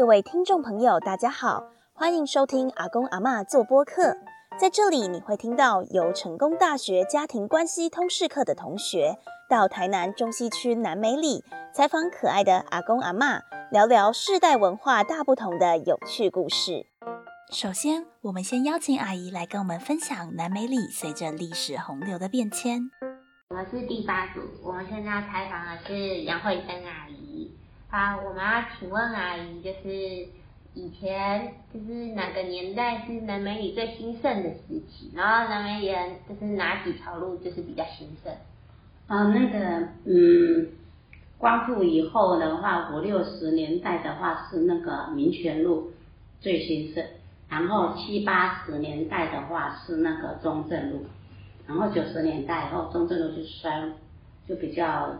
各位听众朋友，大家好，欢迎收听阿公阿妈做播客。在这里，你会听到由成功大学家庭关系通识课的同学到台南中西区南美里采访可爱的阿公阿妈，聊聊世代文化大不同的有趣故事。首先，我们先邀请阿姨来跟我们分享南美里随着历史洪流的变迁。我是第八组，我们现在要采访的是杨慧珍阿姨。好，我们要请问阿姨，就是以前就是哪个年代是南美里最兴盛的时期？然后南美人就是哪几条路就是比较兴盛？啊，那个嗯，光复以后的话，五六十年代的话是那个民权路最兴盛，然后七八十年代的话是那个中正路。然后九十年代以后，中正路就衰，就比较，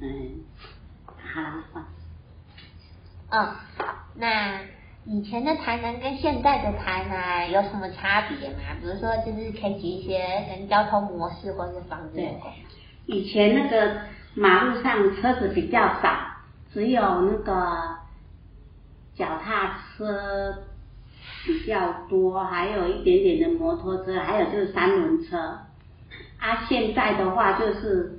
嗯，好了，嗯，那以前的台南跟现在的台南有什么差别吗？比如说，就是可以举一些跟交通模式或者房子有关。以前那个马路上车子比较少，只有那个脚踏车。比较多，还有一点点的摩托车，还有就是三轮车。啊，现在的话就是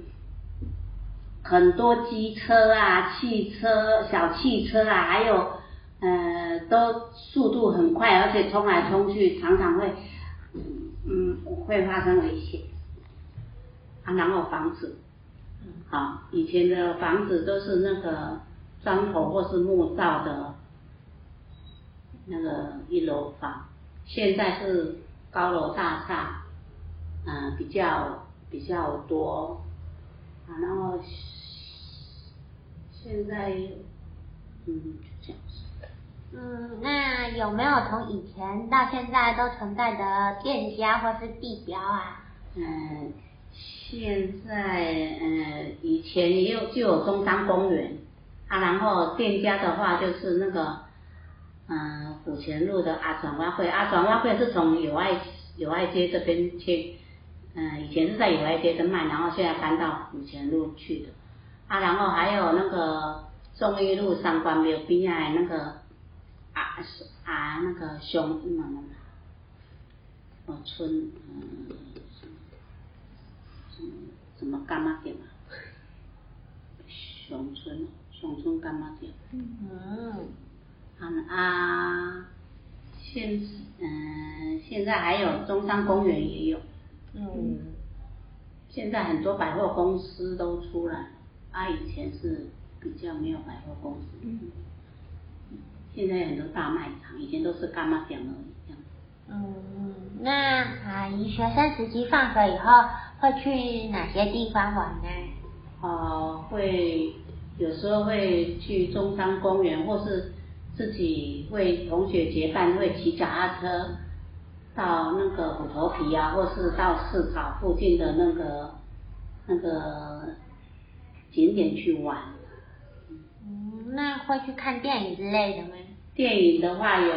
很多机车啊、汽车、小汽车啊，还有呃，都速度很快，而且冲来冲去，常常会嗯会发生危险。啊，然后房子，好，以前的房子都是那个砖头或是木造的。那个一楼房，现在是高楼大厦，嗯，比较比较多，啊，然后现在，嗯，这样子。嗯，那有没有从以前到现在都存在的店家或是地标啊？嗯，现在嗯，以前也有就有中山公园，啊，然后店家的话就是那个。嗯，古前路的阿转弯会，阿转弯会是从友爱友爱街这边去，嗯，以前是在友爱街的卖，然后现在搬到古前路去的。啊，然后还有那个中义路三关庙边啊，那个啊啊那个熊什么什么村，嗯，什么什么干妈店啊？熊村，熊村干妈店。嗯。啊，现嗯，现在还有中山公园也有，嗯，现在很多百货公司都出来，啊，以前是比较没有百货公司，嗯，现在很多大卖场，以前都是干妈店而已，这样。嗯，那阿姨学生时期放学以后会去哪些地方玩呢？哦，会有时候会去中山公园，或是。自己为同学结伴，会骑脚踏车到那个虎头皮啊，或是到市场附近的那个那个景点去玩。嗯，那会去看电影之类的吗？电影的话有，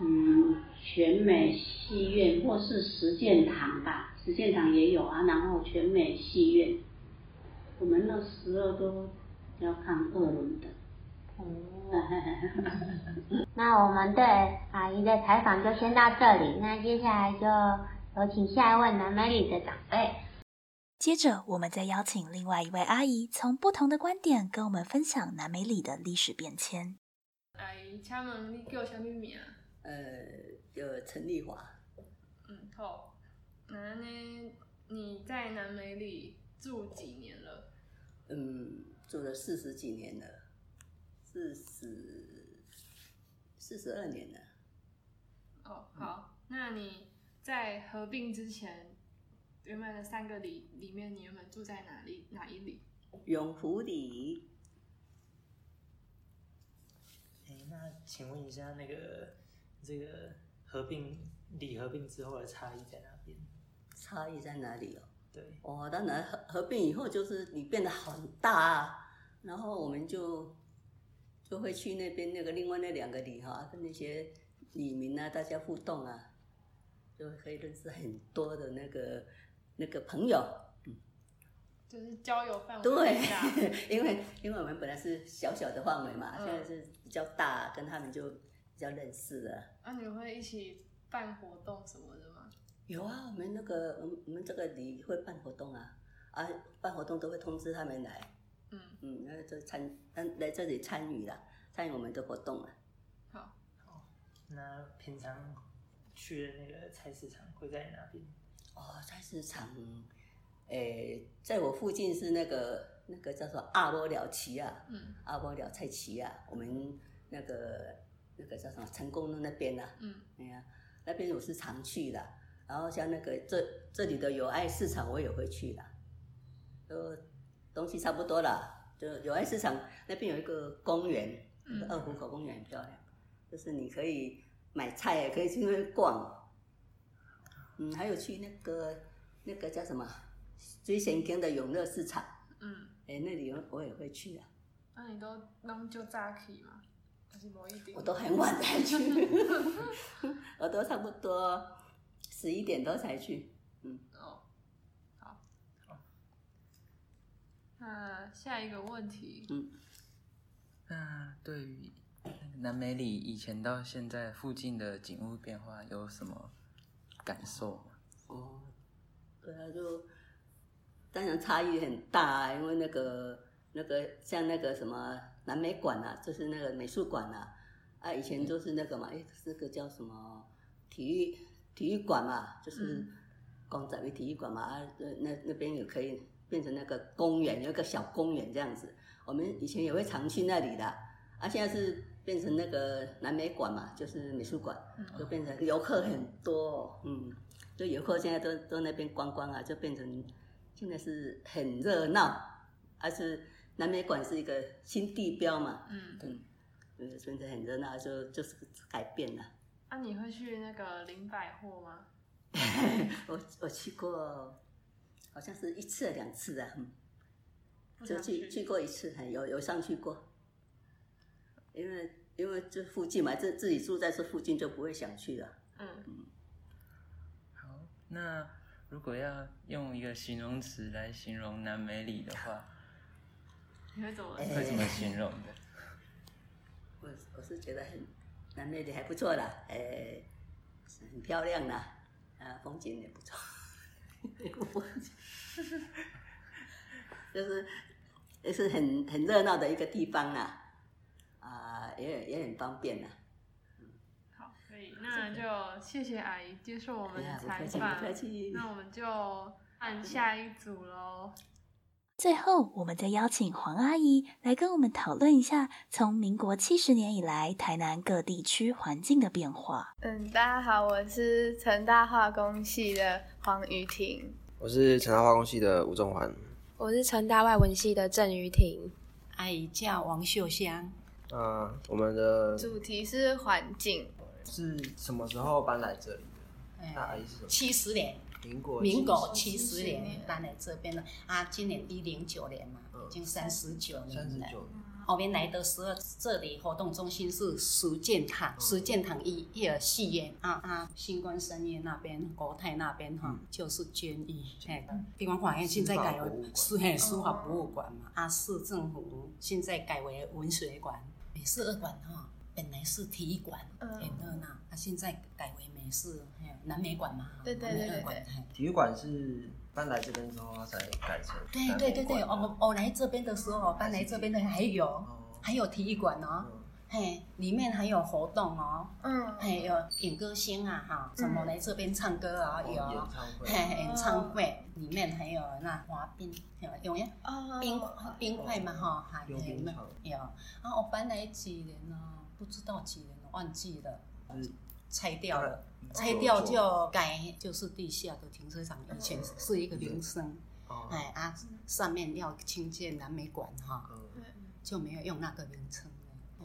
嗯，全美戏院或是实践堂吧，实践堂也有啊。然后全美戏院，我们那时候都要看二轮的。那我们对阿姨的采访就先到这里，那接下来就有请下一位南美里的长辈。接着，我们再邀请另外一位阿姨，从不同的观点跟我们分享南美里的历史变迁。阿姨，请问你叫什么名？呃，叫陈丽华。嗯，好。那呢，你在南美里住几年了？嗯，住了四十几年了。四十四十二年了。哦，好，那你在合并之前，原本的三个里里面，你原本住在哪里？哪一里？永福里。哎，那请问一下，那个这个合并里合并之后的差异在哪边？差异在哪里哦？对，哦，当然合合并以后就是你变得很大，然后我们就。就会去那边那个另外那两个里哈，跟那些里民啊，大家互动啊，就可以认识很多的那个那个朋友。嗯，就是交友范围对 因为因为我们本来是小小的范围嘛，嗯现在是比较大，跟他们就比较认识了。啊，你们会一起办活动什么的吗？有啊，我们那个我们我们这个里会办活动啊，啊，办活动都会通知他们来，嗯，嗯，然后就参嗯来这里参与了，参与我们的活动了。好，那平常去的那个菜市场会在哪边？哦，菜市场，诶，在我附近是那个那个叫做阿波了旗啊，嗯阿波了菜旗啊，我们那个那个叫什么成功路那边啊，嗯，哎呀，那边我是常去的。然后像那个这这里的友爱市场我也会去的，都东西差不多了。就友爱市场那边有一个公园，嗯二湖口公园很漂亮，就是你可以买菜，也可以去那边逛。嗯，还有去那个那个叫什么最贤宫的永乐市场，嗯，哎，那里我我也会去啊。那你都弄就早起吗？还是某一点？我都很晚才去，我都差不多十一点多才去。嗯哦，好，那下一个问题，嗯那对于南美里以前到现在附近的景物变化有什么感受吗？哦，对啊，就当然差异很大啊，因为那个那个像那个什么南美馆啊，就是那个美术馆啊，啊，以前就是那个嘛，哎，这个叫什么体育体育馆嘛，就是公仔体育馆嘛，啊，那那那边也可以变成那个公园，有一个小公园这样子。我们以前也会常去那里的，啊，现在是变成那个南美馆嘛，就是美术馆，就变成游客很多，嗯，就游客现在都都那边观光啊，就变成现在是很热闹，而是南美馆是一个新地标嘛，嗯，嗯，呃，变成很热闹，就就是改变了。那、你会去那个林百货吗？我我去过，好像是一次两次啊，嗯，就去去过一次，还有有上去过，因为因为这附近嘛，自自己住在这附近就不会想去了。嗯嗯，好，那如果要用一个形容词来形容南美里的话，你会怎么？哎会怎么形容的？我我是觉得很南美里还不错啦，哎，是很漂亮啦，啊，风景也不错，就是也是很很热闹的一个地方啦，啊，也也很方便啦。好，可以，那就谢谢阿姨接受我们的采不客气访不客气，那我们就按下一组喽。最后，我们再邀请黄阿姨来跟我们讨论一下，从民国七十年以来，台南各地区环境的变化。嗯，大家好，我是成大化工系的黄雨婷，我是成大化工系的吴仲环。我是成大外文系的郑雨婷。阿姨叫王秀香，那我们的主题是环境。是什么时候搬来这里的？哎那阿姨是什么？七十年，民国民国七七十年搬来这边的啊，今年一零九年嘛，嗯已经三十九年了。三十九，我们来的时候，这里活动中心是实践堂，实践堂医业戏院啊啊，新光深院那边、国泰那边哈，就是监狱。哎，地方法院现在改为司嘿书法博物馆嘛，啊，市政府现在改为文学馆、美术馆哈。本来是体育馆，嗯。很热闹，它，现在改为美式，还有南美馆嘛，对对对对体育馆是搬来这边之后，它才改成对对对对，馆我我来这边的时候，搬来这边的还有哦。还有体育馆哦，嗯嘿，里面还有活动哦，嗯，还有演歌星啊哈，什么来这边唱歌啊哦有，演唱会。嘿演唱会。里面还有那滑冰，有有呀哦。冰冰块嘛哈，还有冰场有。啊，我搬来几年了，不知道几年了，忘记了，是。拆掉了。嗯拆掉就改就是地下的停车场，以前是一个铃声，哦。哎啊，上面要清建南美馆哈，嗯。就没有用那个名称了。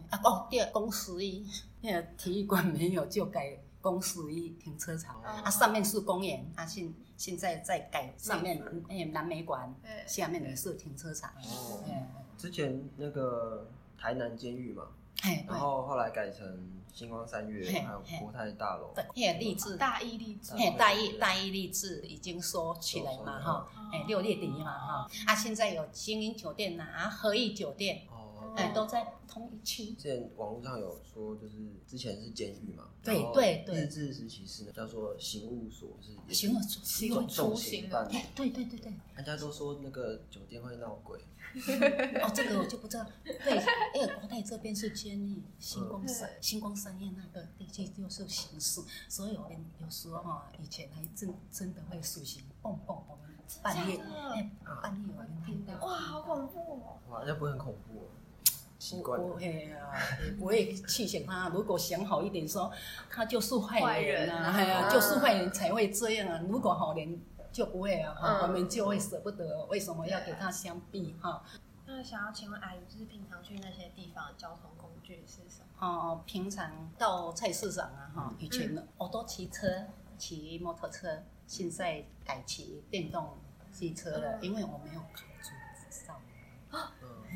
啊哦，对，公十一，那个体育馆没有，就改公十一停车场。哦啊，上面是公园，啊现现在在改上面哎南美馆，对下面也是停车场。哦哎之前那个台南监狱嘛，嘿，然后后来改成星光三月，还有国泰大楼。对，那个励志大义励志，嘿，大义大义励志已经收起来嘛哈，哎，六月底嘛哈，啊，现在有精英酒店呐，啊，和意酒店，哦，哎，都在同一区。之前网络上有说，就是之前是监狱嘛，对对对日治时期是叫做刑务所，是刑务所刑务重刑犯。哎，对对对对，人家都说那个酒店会闹鬼，哦，这个我就不知道。对，因为国泰这边是监狱，星光三星光三院那个地区就是刑事，所以我们有时候哈，以前还真真的会数刑，蹦蹦，我们半夜半夜我们听到哇，好恐怖哦！哇，那不会很恐怖哦？不会啊，也不会去想他。如果想好一点说，他就是坏人啊，就是坏人才会这样啊。如果好人就不会啊，嗯我们就会舍不得。为什么要给他相避哈？那想要请问阿姨，就是平常去那些地方交通工具是什么？哦，平常到菜市场啊，哈，以前呢，我都骑车，骑摩托车，现在改骑电动汽车了，因为我没有考。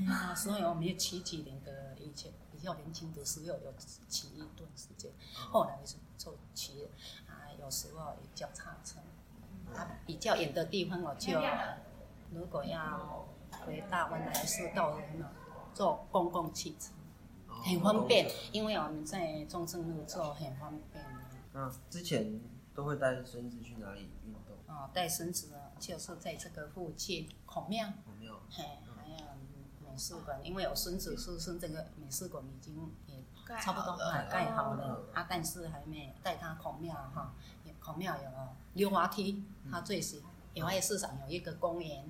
哎呀，所以我们骑几年的，以前比较年轻的时候有骑一段时间，后来是就骑啊，有时候也脚踏车，啊，比较远的地方我就如果要回大湾来是到人了，坐公共汽车。很方便，因为我们在中正路坐很方便的。那之前都会带孙子去哪里运动？哦，带孙子啊，就是在这个附近孔庙，有没有？嘿，还有美术馆，因为我孙子是是这个美术馆已经也差不多好了啊盖好了哦啊，但是还没带他孔庙哈，孔庙有溜滑梯，他最喜欢。野外市场有一个公园，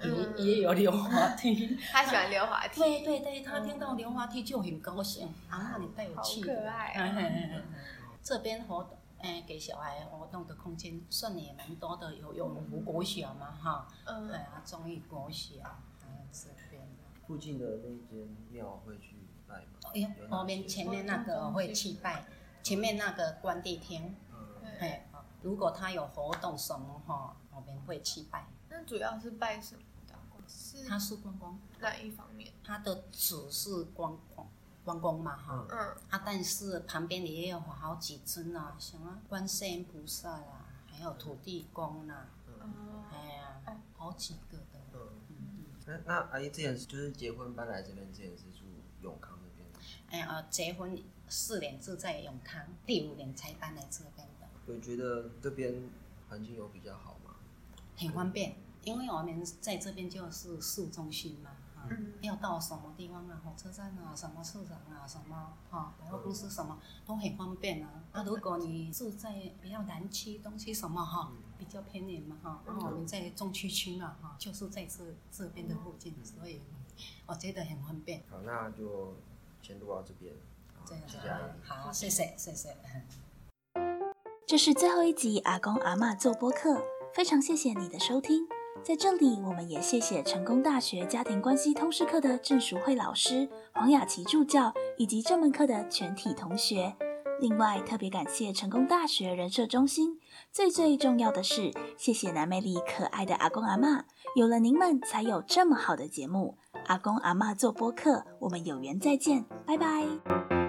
嗯也也有溜滑梯。他喜欢溜滑梯，对对对，他听到溜滑梯就很高兴。阿妈，你带我去。好可爱 这边活动，哎，给小孩活动的空间算也蛮多的，有有湖国小嘛哈，嗯对啊，中义国小，还。附近的那间庙会去拜吗？哎呦有，哪后面前面那个会去拜，前面那个关帝厅，嗯哎，啊如果他有活动什么哈，我们会去拜。那主要是拜什么的？是他是观光，哪一方面？他的主是观光关公嘛哈，嗯，啊，但是旁边也有好几尊啊，什么观世音菩萨啦，还有土地公啦，嗯，哎呀，好几个的。那那阿姨之前就是结婚搬来这边之前是住永康那边，哎呃，结婚四年住在永康，第五年才搬来这边的，有觉得这边环境有比较好吗？很方便，因为我们在这边就是市中心嘛，啊，嗯要到什么地方啊，火车站啊，什么市场啊，什么哈，百货公司什么都很方便啊。那、如果你住在比较南区、东区什么哈，比较偏远嘛哈，然后我们在中区区嘛哈，就是在这这边的附近，所以我觉得很方便。好，那就先录到这边。好这样子谢谢阿姨。好，谢谢谢谢。这是最后一集阿公阿嬷做播客，非常谢谢你的收听。在这里，我们也谢谢成功大学家庭关系通识课的郑淑慧老师、黄雅琪助教以及这门课的全体同学。另外，特别感谢成功大学人社中心。最最重要的是，谢谢南美里可爱的阿公阿嬷，有了您们，才有这么好的节目。阿公阿嬷做播客，我们有缘再见，拜拜。